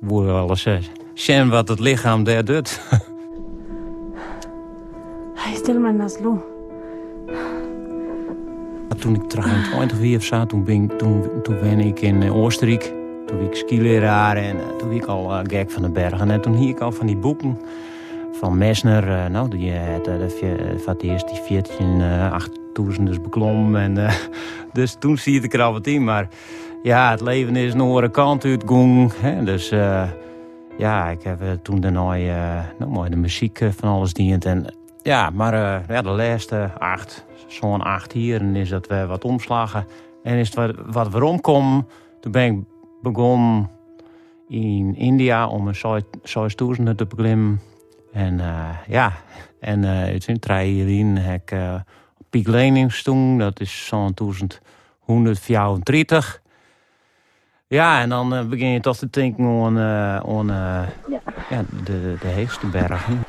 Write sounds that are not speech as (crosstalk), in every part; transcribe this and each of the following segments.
wil wel eens zien wat het lichaam daar doet. (laughs) Hij stil maar naast. Toen ik 23 weer of zo, toen ben, ik, toen, toen ben ik in eh, Oostenrijk. Toen ben ik skileraar en uh, toen ben ik al uh, gek van de bergen. En toen hier ik al van die boeken van Messner. Uh, nou, die had uh, voor het eerst die 14, 8000 dus beklom. En, (laughs) dus toen zie ik er al wat in. Maar ja, het leven is een andere kant uitgegaan. Hè? Dus ja, ik heb toen daarna nou, mooi de muziek van alles dient. En ja, maar ja, de laatste acht, zo'n acht hier, en is dat we wat omslagen. En is het wat, wat waarom kom, toen ben ik begonnen in India om een 6000 te beklimmen. En uh, ja, en uh, het hierin heb ik uh, Lenings toen, dat is zo'n 1134. Ja, en dan begin je toch te denken aan, aan ja. ja. de, de hoogste bergen.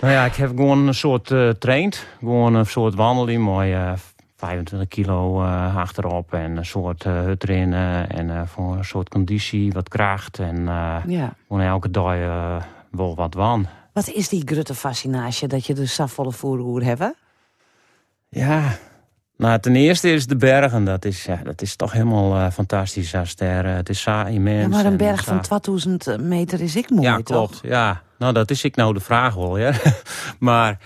Nou ja, ik heb gewoon een soort uh, traind. Gewoon een soort wandeling, mooi uh, 25 kilo uh, achterop en een soort uh, hut erin. en voor een soort conditie, wat kracht. En ja. gewoon elke dag wel wat wan. Wat is die grote fascinatie dat je de safvolle voerroer hebt? Ja, nou, ten eerste is de bergen. Dat is, ja, dat is toch helemaal fantastisch. Als er, het is zo immens. Ja, maar een berg van 2000 meter is ik mooi, Ja, klopt. Toch? Ja, nou, dat is ik nou de vraag wel, ja. (laughs) maar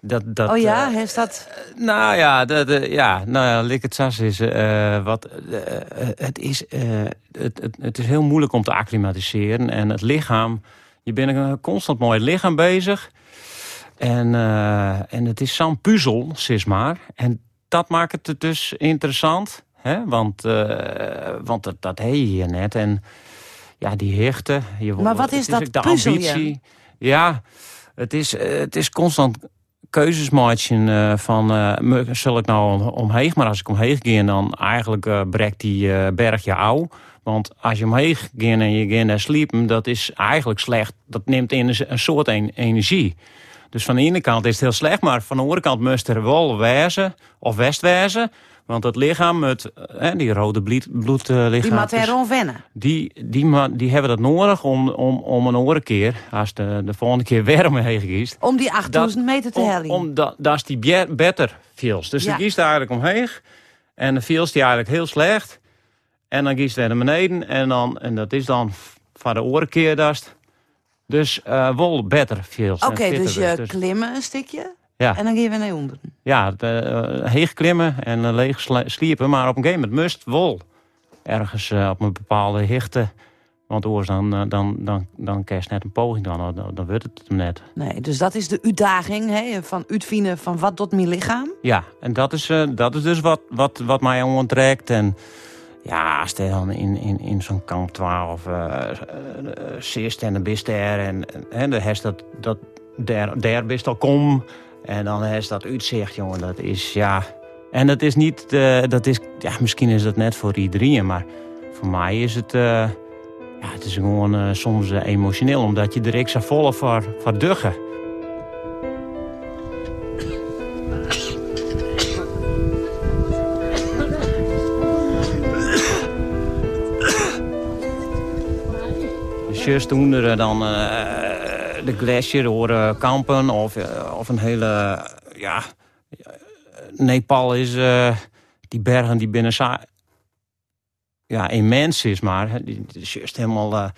dat... dat oh ja, uh, heeft dat... Nou ja, dat, ja, nou ja, lik het sas is... wat, het, is het, het, het is heel moeilijk om te acclimatiseren. En het lichaam... Je bent een constant mooi lichaam bezig. En, en het is zo'n puzzel, zeg maar. En dat maakt het dus interessant. Hè? Want, want dat, dat heet je net. En ja, die hechten. Je, maar wat is dat de ambitie. Ja, het is, het is constant keuzes maken uh, van uh, zal ik nou omheen, maar als ik omheen ga dan eigenlijk uh, brekt die berg je ouw. Want als je omheen gaat en je gaat naar sliepen, dat is eigenlijk slecht. Dat neemt in een, een soort een, energie. Dus van de ene kant is het heel slecht, maar van de andere kant moest er wel wijzen of west wijzen. Want het lichaam, het, hè, die rode bloedlichaam... Die moet erom wennen. Die, die, die hebben dat nodig om, om, om een andere keer, als de, de volgende keer weer omheen giest... Om die 8000 meter te hellen. Om, dat, dat is die beter feels. Dus ja. dan giest eigenlijk omheen. En dan feels die eigenlijk heel slecht. En dan giest weer naar beneden. En, dan, en dat is dan van de oren keer dat. Dus uh, wel beter feels. Oké, okay, dus je dus. klimmen een stukje? Ja. En dan gaan we naar onder. Ja, uh, heeg klimmen en uh, leeg sliepen. Maar op een gegeven moment must wel ergens uh, op een bepaalde hichte. Want anders dan, dan, dan, dan krijg je net een poging, dan, dan, dan wordt het hem net. Nee, dus dat is de uitdaging hè, van uitvinden van wat doet mijn lichaam? Ja, en dat is, dat is dus wat, wat, wat mij onttrekt. En ja, je dan in, in, in zo'n kamp 12 uh, zit en dan bist er. En, en dan heeft dat, dat daar, daar bist al kom. En dan is dat uitzicht, jongen, dat is, ja... En dat is niet, uh, dat is, ja, misschien is dat net voor iedereen, maar voor mij is het, uh, ja, het is gewoon uh, soms emotioneel, omdat je er extra volle voor, voor duggen. Dus juist onder dan de glacier horen kampen of, of een hele... Ja, Nepal is... Die bergen die binnen... Ja, immens is maar. Die is juist helemaal...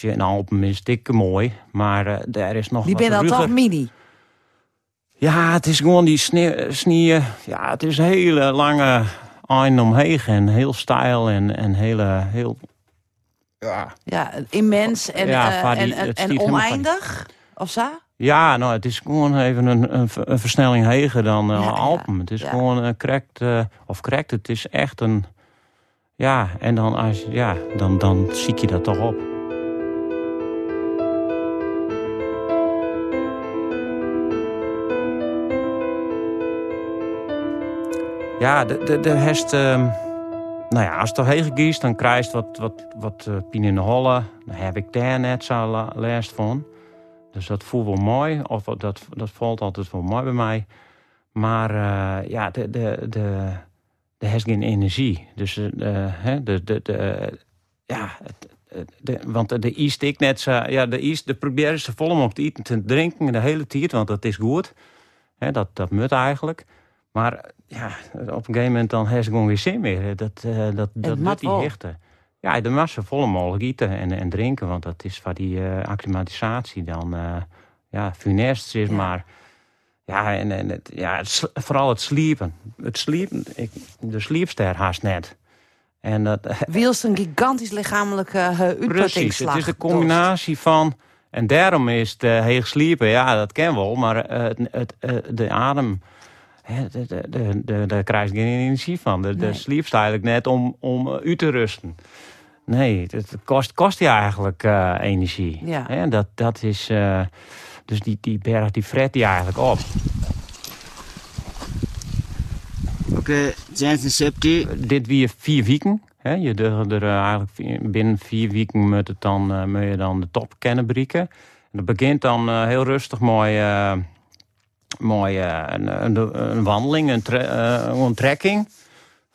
In Alpen is dikke mooi. Maar uh, daar is nog Die ben dan toch mini? Ja, het is gewoon die sneeuw. Ja, het is een hele lange eind omheen. En heel stijl en, en hele, heel ja. ja, immens en, ja, uh, en, en, en oneindig, of zo? Ja, nou, het is gewoon even een, een, een versnelling heger dan uh, ja, Alpen. Ja, het is gewoon een uh, correct, uh, of correct, het is echt een... Ja, en dan, als, ja, dan, dan zie je dat toch op. Ja, de, de, de hest... Uh, nou ja, als het heen giest, dan krijg je wat, wat, wat uh, in de holle. Dan heb ik daar net zo last van. Dus dat voelt wel mooi. Of dat, dat valt altijd wel mooi bij mij. Maar uh, ja, de, de, de, de heeft geen energie. Dus uh, de, de, de, ja, want de is ik net zo, ja, de is, de probeer ze vol om te eten te drinken de hele tijd, want dat is goed. He, dat, dat moet eigenlijk. Maar ja, op een gegeven moment dan heeft ze gewoon geen zin meer. Dat, uh, dat, dat moet die hechten. Ja, de massa volle mogelijk eten en, en drinken, want dat is voor die uh, acclimatisatie dan uh, ja, funest is, maar ja, en, en het, ja, het, vooral het sliepen. Het sliepen, ik, de sliepster haast net. En dat, Wiels een gigantisch lichamelijke uh, Precies, het is de combinatie van... En daarom is het uh, sliepen, ja, dat ken wel. Maar het, het, de adem, daar krijg je geen energie van. De, nee. de eigenlijk net om, om u te rusten. Nee, het kost, kost je eigenlijk uh, energie. Ja. Hè? Dat, dat is, uh, dus die, die berg die fret die eigenlijk op. Oké, okay, Jensen Septi. Dit weer vier weken. Hè? Je er, eigenlijk binnen vier weken moet, het dan, uh, moet je dan de top kennen breken. En dat begint dan heel rustig mooi, mooi een, een, een, wandeling, een, een trekking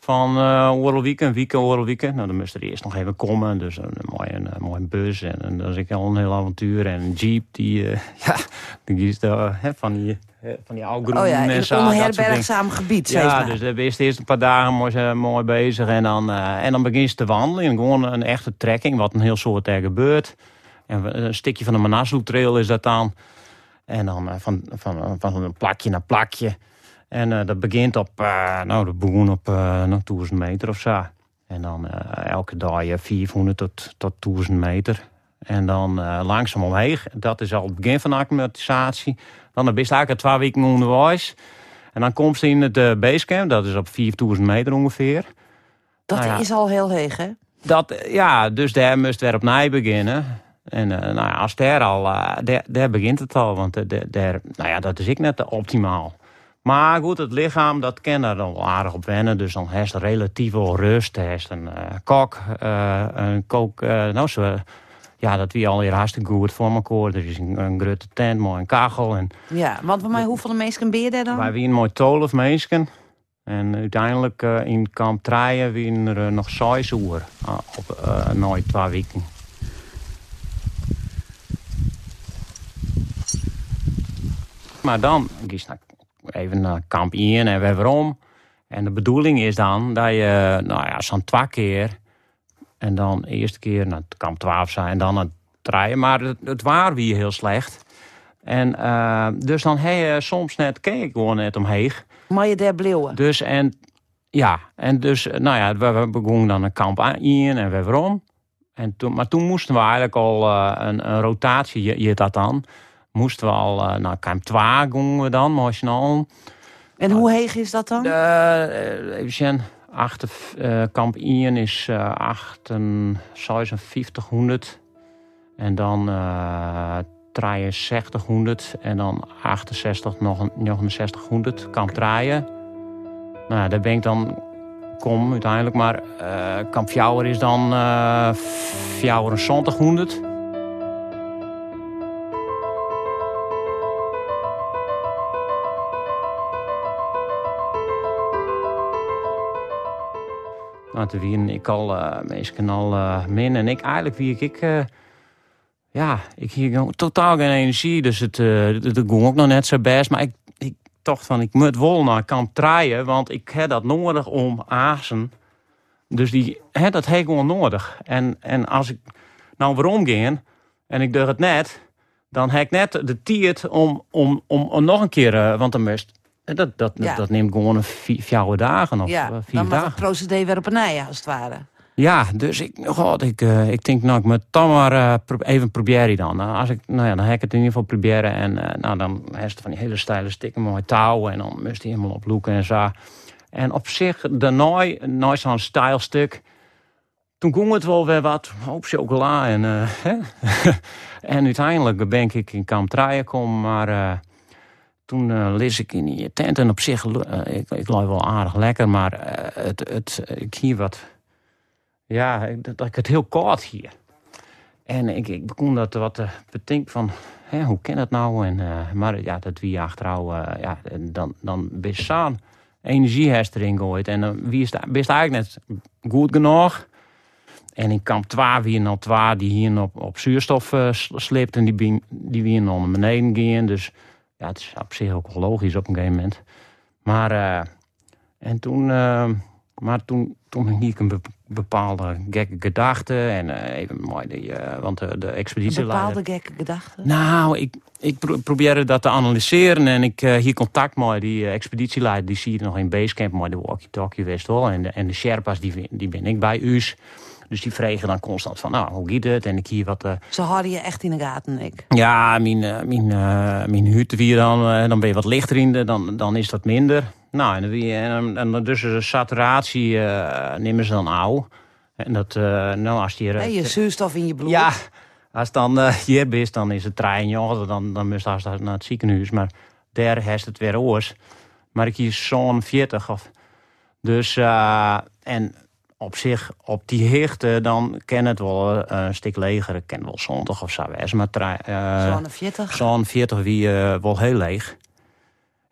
van uh, Oorlogwieken, Wieken, Oorlogwieken. Nou, dan moest er eerst nog even komen. Dus een, mooie, een, een mooie bus en, en dat is ik al een heel avontuur. En een jeep, die, uh, (laughs) ja, die is de, hè, van die... Van die oude oh ja, in een onherbergzaam gebied, Ja, dus daar ben je eerst een paar dagen mooi, mooi bezig. En dan, uh, en dan begin je te wandelen. Gewoon een echte trekking, wat een heel soort er gebeurt. En een stukje van de Manaslu Trail is dat dan. En dan van, van, van een plakje naar plakje. En uh, dat begint op, uh, nou, dat begon op nou, 1000 meter of zo. En dan elke dag 400 tot, tot 1000 meter. En dan langzaam omheen. Dat is al het begin van de acclimatisatie. Dan ben je eigenlijk twee weken onderwijs. En dan komt ze in het basecamp. Dat is op 4000 meter ongeveer. Dat nou is al heel heeg, hè? Dat, ja, dus daar moest weer opnieuw beginnen. En nou ja, als daar al, daar, daar begint het al. Want daar, nou ja, dat is ik net optimaal. Maar goed, het lichaam dat kan er dan wel aardig op wennen. Dus dan heeft relatief wel rust. Heeft een kok, een kook. Nou, zo, ja, dat wie alweer hartstikke goed voor elkaar. Er is een, een grote tent, mooi een kachel. En, ja, want bij mij, hoeveel mensen ben je daar dan? Wij zijn mooi 12 mensen. En uiteindelijk in kamp Traaien wie er nog 6 uur op nooit twee weken. Maar dan, naar even naar kamp 1 en weer waarom. En de bedoeling is dan dat je, nou ja, zo'n twee keer... en dan de eerste keer naar kamp 12 zijn en dan naar het rijden. Maar het, het waar wie heel slecht. En uh, dus dan heb je soms net, keek gewoon net omheen. Maar je daar bleven. Dus en, ja, en dus, nou ja, we, we begonnen dan een kamp 1 en weer waarom. En toen, maar toen moesten we eigenlijk al uh, een, een, rotatie, je, je dat dan moesten we al uh, naar kamp 2 gingen we dan, nationaal. En hoe heeg is dat dan? Uh, even zien. Achter, uh, kamp 1 is uh, 5800. En dan uh, 6300. En dan 68 nog 6900. Kamp draaien. Nou, daar ben ik dan kom uiteindelijk. Maar uh, kamp Fjouwer is dan uh, 7400. Ik al, uh, meestal al min. En ik eigenlijk wie ik, uh, ja, ik hier totaal geen energie. Dus het, uh, het, ging ook nog net zo best. Maar ik, ik dacht van, ik moet wel naar kamp draaien. Want ik heb dat nodig om azen. Dus die, hè, dat heb ik gewoon nodig. En, en als ik nou weer omging en ik doe het net... dan heb ik net de tijd om, om, om, nog een keer... want dan moest dat, dat, dat neemt gewoon een vier, dagen of ja, vier dan dagen. het procedé weer op een ei, als het ware. Ja, dus ik, god, ik, uh, ik denk, nou, ik moet dan maar uh, even proberen dan. Nou, als ik, nou ja, dan heb ik het in ieder geval proberen. En uh, nou, dan heeft het van die hele stijle stikken, mooi touwen. En dan moest hij helemaal oploeken en zo. En op zich, de nooi, nooi zo'n stijlstuk. Toen ging het wel weer wat, op chocola. En, (laughs) en uiteindelijk ben ik in kamp kom, maar toen uh, lees ik in die tent en op zich, uh, ik, ik wel aardig lekker, maar uh, het, het, ik hier wat, ja, dat, ik het heel koud hier. En ik, ik begon dat wat te bedenken van, hè, hoe kan dat nou? En, maar ja, dat wie achterouw, ja, dan, dan ben je energie erin gooit. En wie is, best eigenlijk net goed genoeg. en in kamp 2 wie nog twee die hier op, op zuurstof uh, sleept. En die, die weer naar beneden gaan. Dus ja, het is op zich ook logisch op een gegeven moment. Maar, uh, en toen, uh, maar toen, toen had ik een bepaalde gekke gedachte. En even mooi, die, want de, de expeditie. Een bepaalde gekke gedachte? Nou, ik, ik probeerde dat te analyseren. En ik hier contact met die expeditieleider. Die zie je nog in Basecamp, maar de walkie-talkie wist wel. En de, en de Sherpa's, die, die ben ik bij us. Dus die vregen dan constant van, nou, hoe gaat het? En ik hier wat... Uh... Ze houden je echt in de gaten, ik. Ja, mijn, uh, mijn, uh, mijn hut weer dan, dan ben je wat lichter in de, dan, dan is dat minder. Nou, en, en, en dus de saturatie nemen ze dan ouw. En dat, nou, als die... Hey, je zuurstof in je bloed. Ja, als dan hier bent, dan is het trein, joh, dan, dan moest je naar het ziekenhuis. Maar daar heeft het weer oors. Maar ik hier zo'n 40 of... Dus, en op zich, op die hichte, dan ken het wel uh, een stuk leger. Ik ken wel zondag of zo. Maar uh, zo'n 40? Zo'n 40 wie uh, wel heel leeg.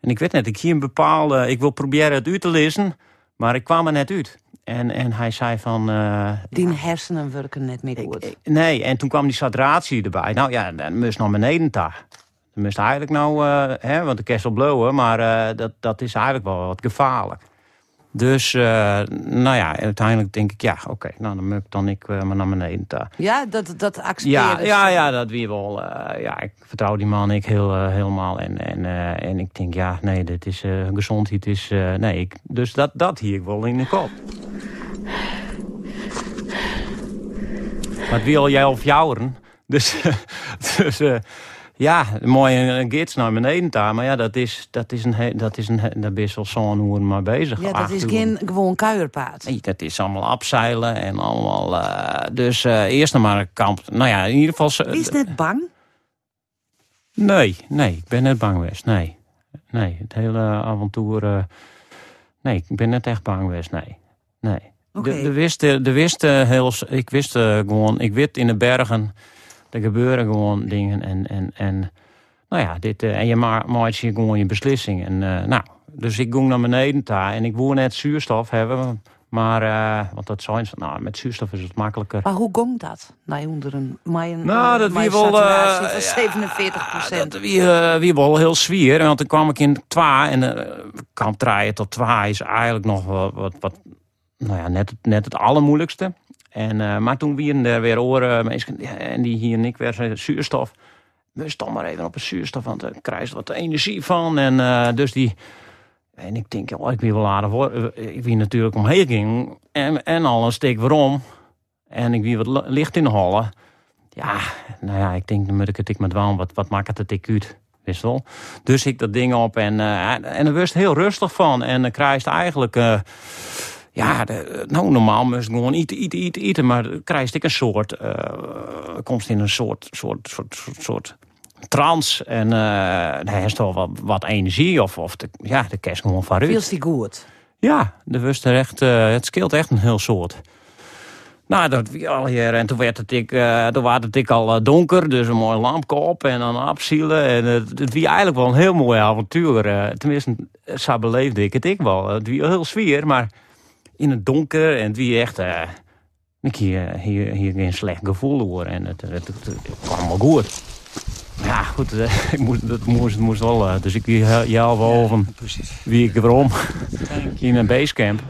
En ik weet net, ik hier een bepaalde... Ik wil proberen het uit te lezen, maar ik kwam er net uit. En, en hij zei van... Uh, die hersenen werken net meer goed. nee, en toen kwam die saturatie erbij. Nou ja, dan moest naar beneden daar. Dan moest eigenlijk nou... hè, want de kerst wel maar dat, dat is eigenlijk wel wat gevaarlijk. Dus, uh, nou ja, uiteindelijk denk ik, ja, oké, nou dan muk dan ik uh, maar naar beneden. Ja, dat, dat accepteer ja, ja, ja, dat weer wel. Uh, ja, ik vertrouw die man ik heel, helemaal. En, en, en ik denk, ja, nee, dit is gezondheid. Is, nee, ik, dus dat, dat hier ik wel in de kop. Maar het wil jij of jouwen. Dus, (laughs) dus ja, mooi gids naar beneden daar. Maar ja, dat is, dat is een, dat is een, daar ben je wel zo'n hoe maar bezig. Ja, dat is geen gewoon kuierpaard. Nee, dat is allemaal afzeilen en allemaal... Uh, dus uh, eerst nog maar een kamp. Nou ja, in ieder geval... is net bang? Nee, nee, ik ben net bang geweest. Nee, nee, het hele avontuur... Nee, ik ben net echt bang geweest. Nee, nee. Okay. De, de wist, de wist heel... Ik wist gewoon... Ik wist in de bergen er gebeuren gewoon dingen. En, en, en, nou ja, dit, uh, en je maakt je gewoon je beslissing. En, uh, nou, dus ik ging naar beneden daar en ik wil net zuurstof hebben. Maar, uh, want dat zijn nou, met zuurstof is het makkelijker. Maar hoe ging dat? Nou, onder een, een, nou, dat wie wel, uh, 47 procent. dat wie, uh, wie wel heel zwier. Want dan kwam ik in twa en uh, kan draaien tot twa is eigenlijk nog wat, wat, wat nou ja, net, net het allermoeilijkste. En, uh, maar toen wierden er weer oren mensen en die hier en ik weer zuurstof. Mus dan maar even op een zuurstof, want daar krijg je wat energie van. En dus die... En ik denk, oh, ik wil wel aardig worden. Ik wie natuurlijk omheen ging. En, en al een steek waarom. En ik wie wat licht in de hollen. Ja, nou ja, ik denk, dan moet ik het ik met wel. Wat, wat maakt het ik uit? Wist wel. Dus ik dat ding op en, uh, en er was heel rustig van. En dan krijg je eigenlijk... ja, de, nou normaal moest gewoon eten, eten, eten, eten. Maar dan krijg je een soort, uh, komt in een soort, soort, soort, soort, soort trance. En uh, dan heeft wel wat, wat energie. Of, of de, ja, de kerst gewoon van Veel die goed? Ja, de wist er echt, uh, het scheelt echt een heel soort. Nou, dat al hier. En toen werd het ik, uh, toen was het ik al donker, dus een mooi lampje op en dan afzielen. En het, het was eigenlijk wel een heel mooi avontuur. Uh, tenminste, zo beleefde ik het ik wel. Het was heel sfeer, maar in het donker. En wie echt... Uh, ik hier, hier, hier geen slecht gevoel hoor. En het, het, het, kwam wel goed. Ja, goed, uh, (laughs) ik moest, het moest, moest wel. Dus ik jou wel van wie ik waarom (laughs) in een basecamp.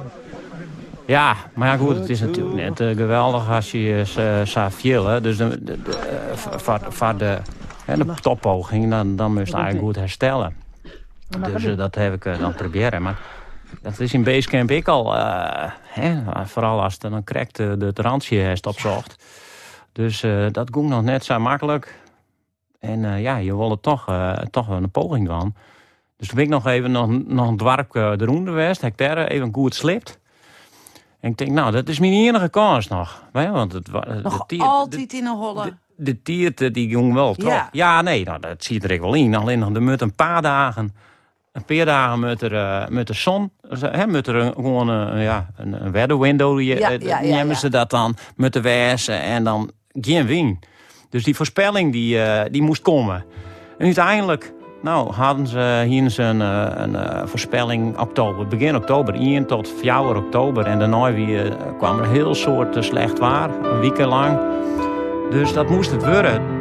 Ja, maar ja, goed, het is natuurlijk net uh, geweldig als je uh. Dus de, de, de, voor de, de toppoging, dan, dan moest je eigenlijk goed herstellen. Dus dat heb ik dan proberen. Maar dat is in Basecamp ik al. Uh, hè, vooral als het dan krekt de, de randje heeft opzocht. Dus uh, dat ging nog net zo makkelijk. En uh, ja, je wilde toch, toch een poging van. Dus toen ben ik nog even nog, nog een dwarp de roende geweest. Hectare, even goed slipt. En ik denk, nou, dat is mijn enige kans nog. Want het, nog de altijd in een holle. De, de tierte, die ging wel, toch? Ja, ja nee, nou, dat ziet er wel in. Alleen nog de moet een paar dagen een paar dagen met de, uh, met de zon, hè, met er gewoon een, ja, een, een weather window, ja, ja, nemen ze dat dan met de wijzen en dan geen win. Dus die voorspelling die, uh, die moest komen. En uiteindelijk Nou, hadden ze hier een, een, voorspelling oktober. Begin oktober, 1 tot 4 oktober. En daarna weer, kwam er heel soort slecht waar, een week lang. Dus dat moest het worden.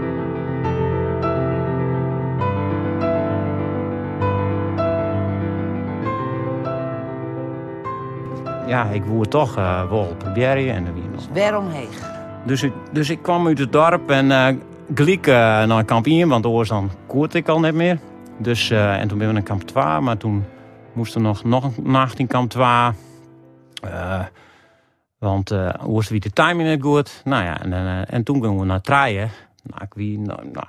Ja, ik woer toch uh, wel proberen. En wie nog. Waarom heeg? Dus, dus ik kwam uit het dorp en uh, gelijk uh, naar kamp 1, want oors dan koert ik al niet meer. Dus, uh, en toen ben we naar kamp 2, maar toen moesten we nog, nog een nacht in kamp 2. want uh, oors wie de timing net goed. Nou ja, en, en toen gingen we naar Traaien. Nou, ik wie, nou, nou,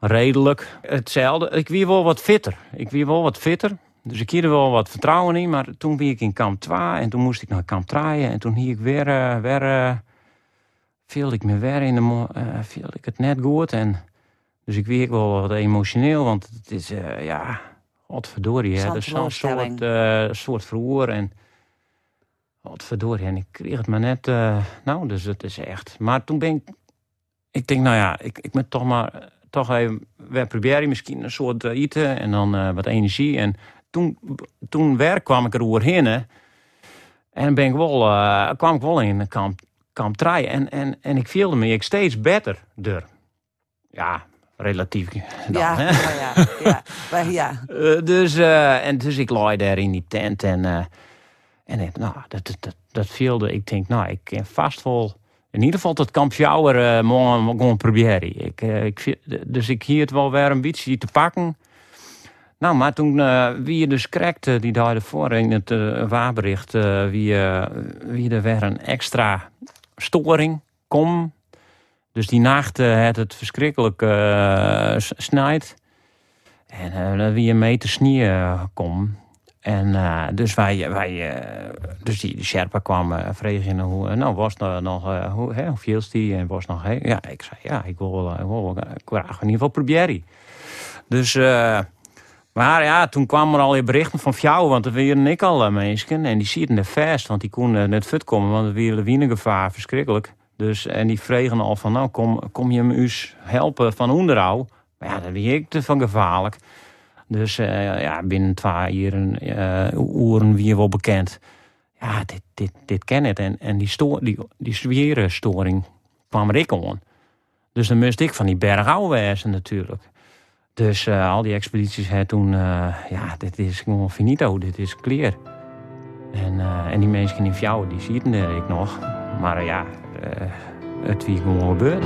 redelijk hetzelfde. Ik wie wel wat fitter. Ik wie wel wat fitter. Dus ik er wel wat vertrouwen in, maar toen ben ik in kamp 2 en toen moest ik naar kamp 3 en toen hier ik weer, uh, weer uh, viel ik me weer in de uh, viel ik het net goed. En dus ik weer wel wat emotioneel, want het is ja, godverdorie, hè, is zo'n soort, soort verhoor en godverdorie en ik kreeg het maar net, nou dus het is echt, maar toen ben ik, ik denk nou ja, ik, ik moet toch maar toch even weer proberen misschien een soort eten en dan wat energie. En toen, toen werk kwam ik er overheen. En ben ik wel, uh, kwam ik wel in kamp, kamp 3. En, en, en ik voelde me ik steeds beter door. Ja, relatief. Dan, ja, hè? ja, ja, ja. (laughs) ja. Uh, dus, uh, en dus ik lag daar in die tent. En, uh, en nou, dat, dat, dat, dat voelde, ik denk, nou, ik kan vast wel... In ieder geval tot kamp uh, morgen gewoon proberen. Ik, ik, dus ik hier het wel weer een beetje te pakken. Nou, maar toen uh, wie je dus krekte, die daar ervoor in het uh, waarbericht, wie, wie er weer een extra storing kom. Dus die nacht het het verschrikkelijk snijdt. En wie je mee te sneeuw kom. En dus wij, wij dus die, Sherpa kwam uh, hoe, nou was er nog, hoe, hè, hoe viel die en was nog, hè? ja, ik zei ja, ik wil, ik wil, ik wil in ieder geval proberen. Dus maar ja, toen kwamen er alweer berichten van jou, want er waren ik al mensen. En die zitten er vast, want die konden net fut komen, want er was gevaar verschrikkelijk. Dus, en die vregen al van, nou, kom, kom je me eens helpen van onderhoud? Maar ja, dat wie ik te van gevaarlijk. Dus uh, ja, binnen twee uren, uren wie wel bekend. Ja, dit, dit, dit ken het. En, en die, stoor, die, die storing kwam er ik aan. Dus dan moest ik van die berg wezen natuurlijk. Dus uh, al die expedities hè, toen, uh, ja, dit is gewoon finito, dit is clear. En, uh, en die mensen in Fjouwen, die ziet ik nog. Maar ja, het wie gewoon gebeurd.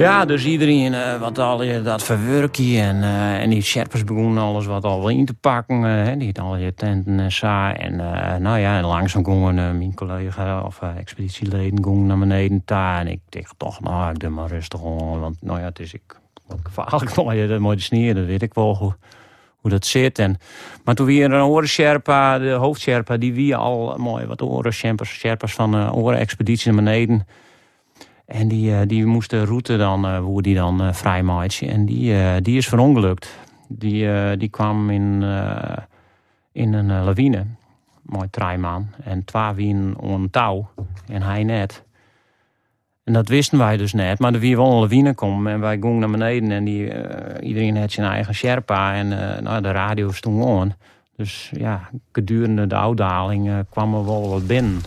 Ja, dus iedereen uh, wat al dat verwerkje en, uh, en die Sherpers begonnen alles wat al in te pakken. Uh, die al je tenten en sa. En nou ja, en langzaam gingen mijn collega of expeditieleden gingen naar beneden daar. En ik dacht toch, nou, ik doe maar rustig om. Want nou ja, het is ik, gevaarlijk (laughs) nou ja, dat mooie sneer, dat weet ik wel hoe, hoe dat zit. En, maar toen weer een oren Sherpa, de hoofdsherpa, die wie al mooi wat oren Sherpers van de oren expeditie naar beneden. En die, uh, die moest de route dan, uh, hoe die dan uh. En die, die is verongelukt. Die, die kwam in, in een lawine. Mooi treimaan. En twee wien een touw. En hij net. En dat wisten wij dus net. Maar er wie wel een lawine kwam. En wij gingen naar beneden. En die, iedereen had zijn eigen Sherpa. En nou, de radio stond aan. Dus ja, gedurende de uitdaling kwam er wel wat binnen.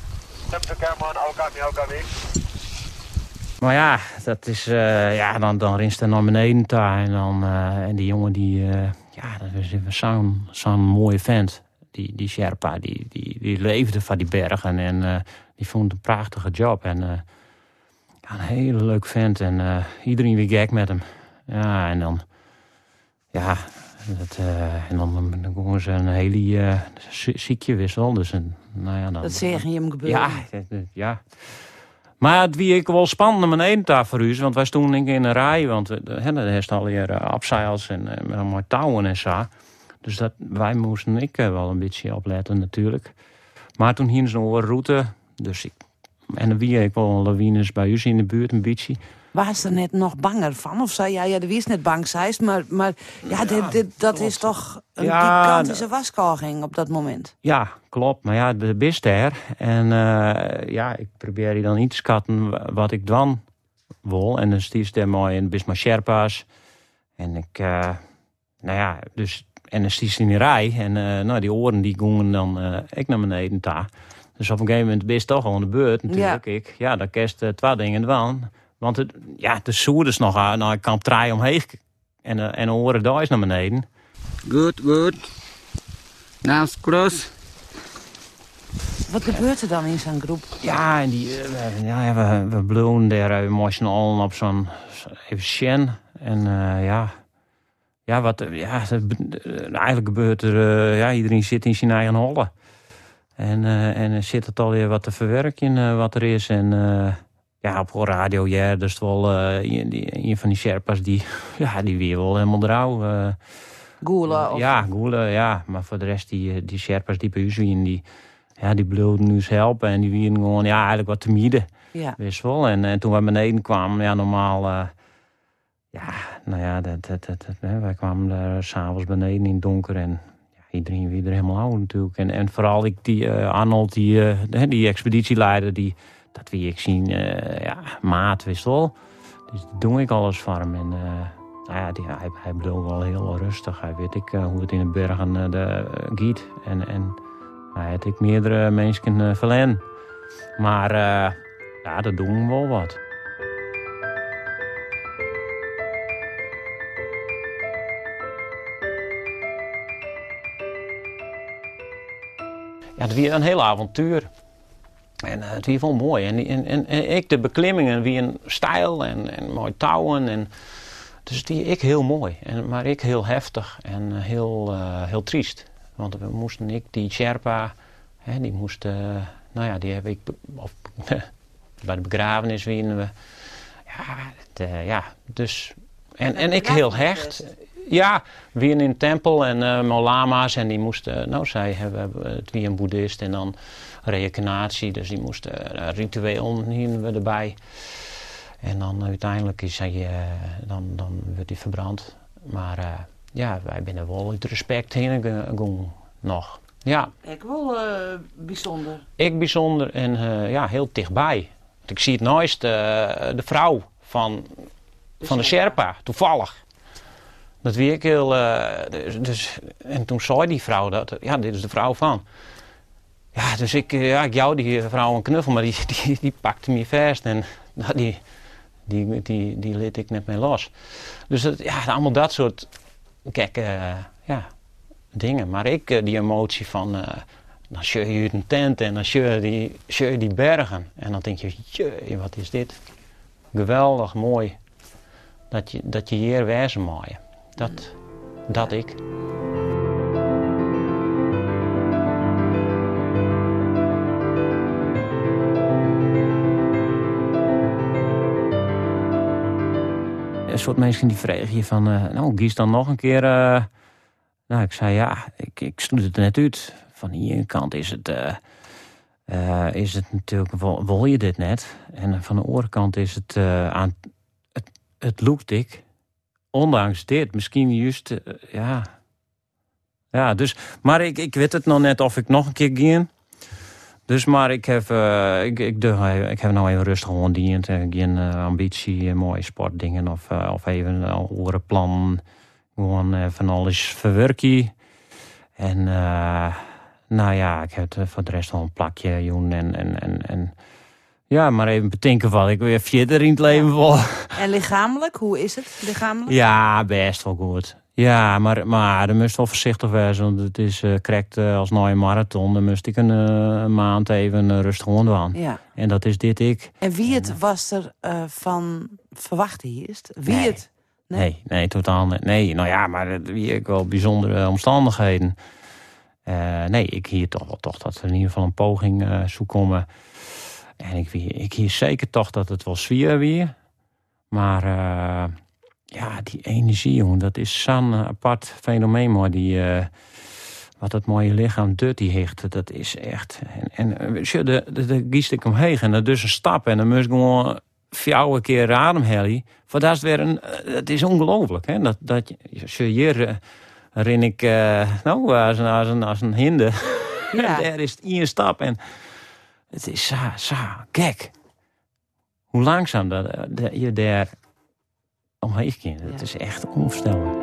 Maar ja, dat is, uh, ja dan, dan rinst hij naar beneden daar. En, dan, uh, en die jongen, die, uh, ja, dat is zo'n zo'n mooie vent. Die, die Sherpa, die, die, die leefde van die bergen. En die vond een prachtige job. En ja, een hele leuk vent. En iedereen weer gek met hem. Ja, en dan, ja, dat, en dan, dan komen ze een hele ziekje wissel. Dus een, nou ja, dan, dat zeg je hem gebeuren. Ja, ja. Maar het wie ik wel spannend naar beneden daar voor u, want wij stonden in een rij, want er is al hier abseils en met allemaal touwen en zo. Dus dat, wij moesten ik eh, wel een beetje opletten natuurlijk. Maar toen hier zo'n route, dus ik, en wie ik wel lawines bij u in de buurt een beetje. Was er net nog banger van? Of zei jij, ja, er is net bang, zei maar, maar ja, dit, dit, dat is toch een gigantische waskoging op dat moment. Ja, klopt. Maar ja, de bist er. En uh, ja, ik probeer dan niet te schatten wat ik dan wil. En dan stief er mooi in bist maar Sherpa's. En ik, uh, nou ja, dus, en dan stief in die rij. En uh, nou, die oren die gingen dan ik naar beneden daar. Dus op een gegeven moment ben je toch al aan de beurt natuurlijk. Ja, ik, ja dan kerst twee dingen van. Want het, ja, de soer is nog aan. Nou, ik kan draaien omheen. En, uh, en oren daar is naar beneden. Goed, goed. Nou, close. Wat gebeurt er dan in zo'n groep? Ja, en die, uh, ja we, we bloeien daar, we moesten al op zo'n even shen. En ja, ja, wat, ja, eigenlijk gebeurt er, ja, iedereen zit in zijn eigen holle. En, uh, en zit het alweer wat te verwerken uh, wat er is. En uh, ja, op radio, ja, dus wel een van die Sherpas die, (laughs) ja, die weer wel helemaal drouw. Goelen? Of... Ja, goelen, ja. Maar voor de rest, die, die Sherpas die bij u zien, die, ja, die bloeden nu helpen. En die wieren gewoon, ja, eigenlijk wat te midden. Ja. Wist wel. En, en toen we beneden kwamen, ja, normaal... ja, nou ja, dat, dat, dat, wij kwamen daar s'avonds beneden in het donker en iedereen weer er helemaal oud natuurlijk. En, en vooral ik, die uh, Arnold, die, uh, die expeditieleider, die, dat wie ik zien, uh, ja, maat wist wel. Dus doe ik alles voor hem. En nou ja, die, hij, hij bedoelt wel heel rustig. Hij weet ik hoe het in de bergen de, giet. En, en hij had ik meerdere mensen verlen. Maar ja, dat doen we wel wat. ja, het was een heel avontuur. En uh, het was wel mooi. En, en, en, en, ik, de beklimmingen, wie een stijl en, en mooi touwen. En, dus die ik heel mooi. En, maar ik heel heftig en heel, uh, heel triest. Want we moesten, ik, die Sherpa, hè, die moesten, nou ja, die heb ik, of, (laughs) bij de begrafenis winnen we. Ja, het, ja, dus. En, en ik heel hecht. Ja, wie in een tempel en uh, lama's en die moesten, nou zij hebben het wie een boeddhist en dan reïncarnatie, dus die moesten uh, ritueel we erbij. En dan uiteindelijk is hij, uh, dan, dan wordt hij verbrand. Maar ja, wij binnen wel het respect heen nog. Ja. Ik wel bijzonder. Ik bijzonder en ja, heel dichtbij. Ik zie het nooit de vrouw van, de van de Sherpa, toevallig. Dat wie ik heel. Uh, dus, en toen zei die vrouw dat. Ja, dit is de vrouw van. Ja, dus ik, eh, ja, ik jou die vrouw een knuffel, maar die, (laughs) die, die pakte me vast en (laughs) die, die, die, die liet ik net mee los. Dus dat, ja, allemaal dat soort kijk, uh, ja, dingen. Maar ik, die emotie van, uh, dan sjeur je een tent en dan sjeur die, die bergen. En dan denk je, jee, wat is dit? Geweldig mooi dat je, dat je hier wezen mooie. Dat, dat ik. Een soort mensen die vragen je van, uh, nou, kies dan nog een keer. Uh, nou, ik zei ja, ik, ik het net uit. Van hier kant is het, uh, is het natuurlijk, wil, je dit net? En van de andere kant is het aan, het, het loekt ik ondanks dit, misschien juist, ja. Ja, dus, maar ik, ik weet het nog net of ik nog een keer ging. Dus, maar ik heb, uh, ik, ik, de, ik heb nou even rustig gewoon. Geen uh, ambitie, mooie sportdingen of, of even een andere plan. Gewoon van alles verwerken. En nou ja, ik heb voor de rest wel een plakje doen en, en, en, en ja, maar even bedenken van, ik weer verder in het leven vol. En lichamelijk, hoe is het lichamelijk? Ja, best wel goed. Ja, maar, maar dan moest wel voorzichtig wezen, want het is uh, correct uh, als nou een marathon. Dan moest ik een, uh, een maand even rustig rondwaan. Ja. En dat is dit ik. En wie het was er van verwacht hier? Wie nee. het? Nee? nee, nee, totaal niet. Nee, nou ja, maar wie ik wel bijzondere omstandigheden. nee, ik hier toch wel toch dat er in ieder geval een poging zou komen en ik, ik hier zeker toch dat het wel zwier weer. Maar ja, die energie, jongen, dat is zo'n apart fenomeen, maar die... Uh, wat het mooie lichaam die hecht, dat is echt... En, en eh, de, de, de giest ik omheen en dat dus een stap en dan moest gewoon vier keer ademhalie. Voor dat is weer een, eh, het is ongelooflijk. Hè? Dat, dat je hier ren ik, uh, nou, als een, als een, als een hinde. Ja. (laughs) daar is het één stap en het is zo, zo gek. Hoe langzaam dat, dat je daar omheen kunt. Het is echt onvoorstelbaar.